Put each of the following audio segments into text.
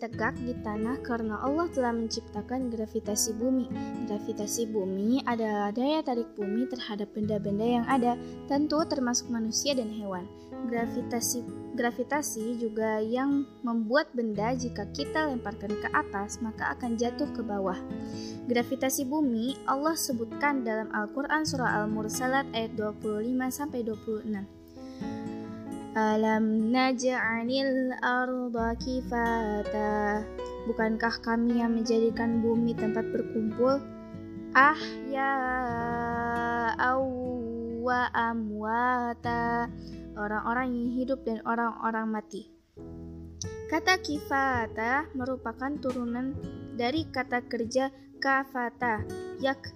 tegak di tanah karena Allah telah menciptakan gravitasi bumi. Gravitasi bumi adalah daya tarik bumi terhadap benda-benda yang ada, tentu termasuk manusia dan hewan. Gravitasi gravitasi juga yang membuat benda jika kita lemparkan ke atas maka akan jatuh ke bawah. Gravitasi bumi Allah sebutkan dalam Al-Qur'an surah Al-Mursalat ayat 25 sampai 26. Alam naj'alil arda kifata. Bukankah kami yang menjadikan bumi tempat berkumpul? Ah ya wa amwata. Orang-orang yang hidup dan orang-orang mati. Kata kifata merupakan turunan dari kata kerja kafata yak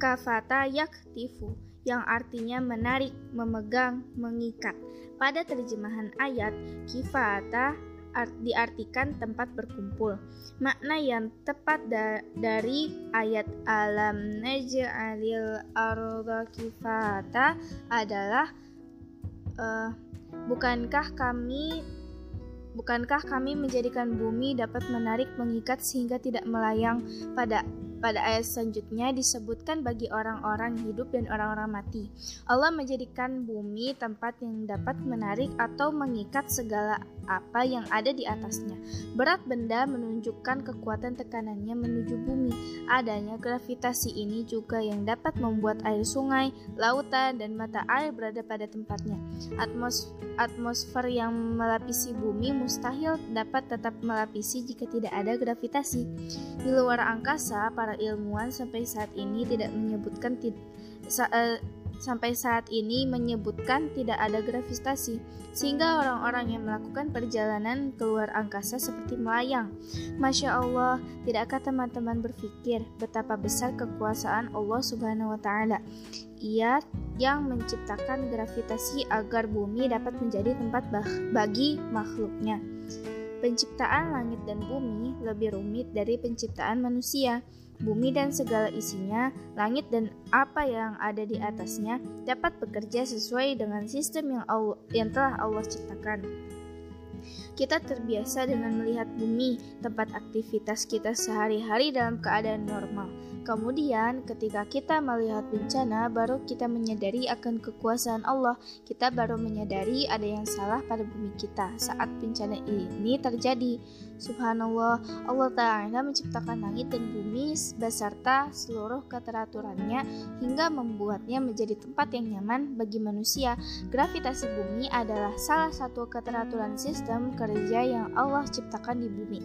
kafata yaktifu yang artinya menarik, memegang, mengikat. Pada terjemahan ayat, kifata art diartikan tempat berkumpul. Makna yang tepat da dari ayat alam naj'alil arda kifata adalah uh, bukankah kami bukankah kami menjadikan bumi dapat menarik mengikat sehingga tidak melayang pada pada ayat selanjutnya disebutkan bagi orang-orang hidup dan orang-orang mati. Allah menjadikan bumi tempat yang dapat menarik atau mengikat segala apa yang ada di atasnya. Berat benda menunjukkan kekuatan tekanannya menuju bumi. Adanya gravitasi ini juga yang dapat membuat air sungai, lautan, dan mata air berada pada tempatnya. Atmos atmosfer yang melapisi bumi mustahil dapat tetap melapisi jika tidak ada gravitasi. Di luar angkasa, para para ilmuwan sampai saat ini tidak menyebutkan sa uh, sampai saat ini menyebutkan tidak ada gravitasi, sehingga orang-orang yang melakukan perjalanan keluar angkasa seperti melayang. Masya Allah, tidakkah teman-teman berpikir betapa besar kekuasaan Allah Subhanahu wa Ta'ala? Ia yang menciptakan gravitasi agar bumi dapat menjadi tempat bagi makhluknya. Penciptaan langit dan bumi lebih rumit dari penciptaan manusia bumi dan segala isinya, langit dan apa yang ada di atasnya dapat bekerja sesuai dengan sistem yang, Allah, yang telah Allah ciptakan. Kita terbiasa dengan melihat bumi, tempat aktivitas kita sehari-hari dalam keadaan normal. Kemudian, ketika kita melihat bencana, baru kita menyadari akan kekuasaan Allah. Kita baru menyadari ada yang salah pada bumi kita saat bencana ini terjadi. Subhanallah, Allah Ta'ala menciptakan langit dan bumi beserta seluruh keteraturannya hingga membuatnya menjadi tempat yang nyaman bagi manusia. Gravitasi bumi adalah salah satu keteraturan sistem kerja yang Allah ciptakan di bumi.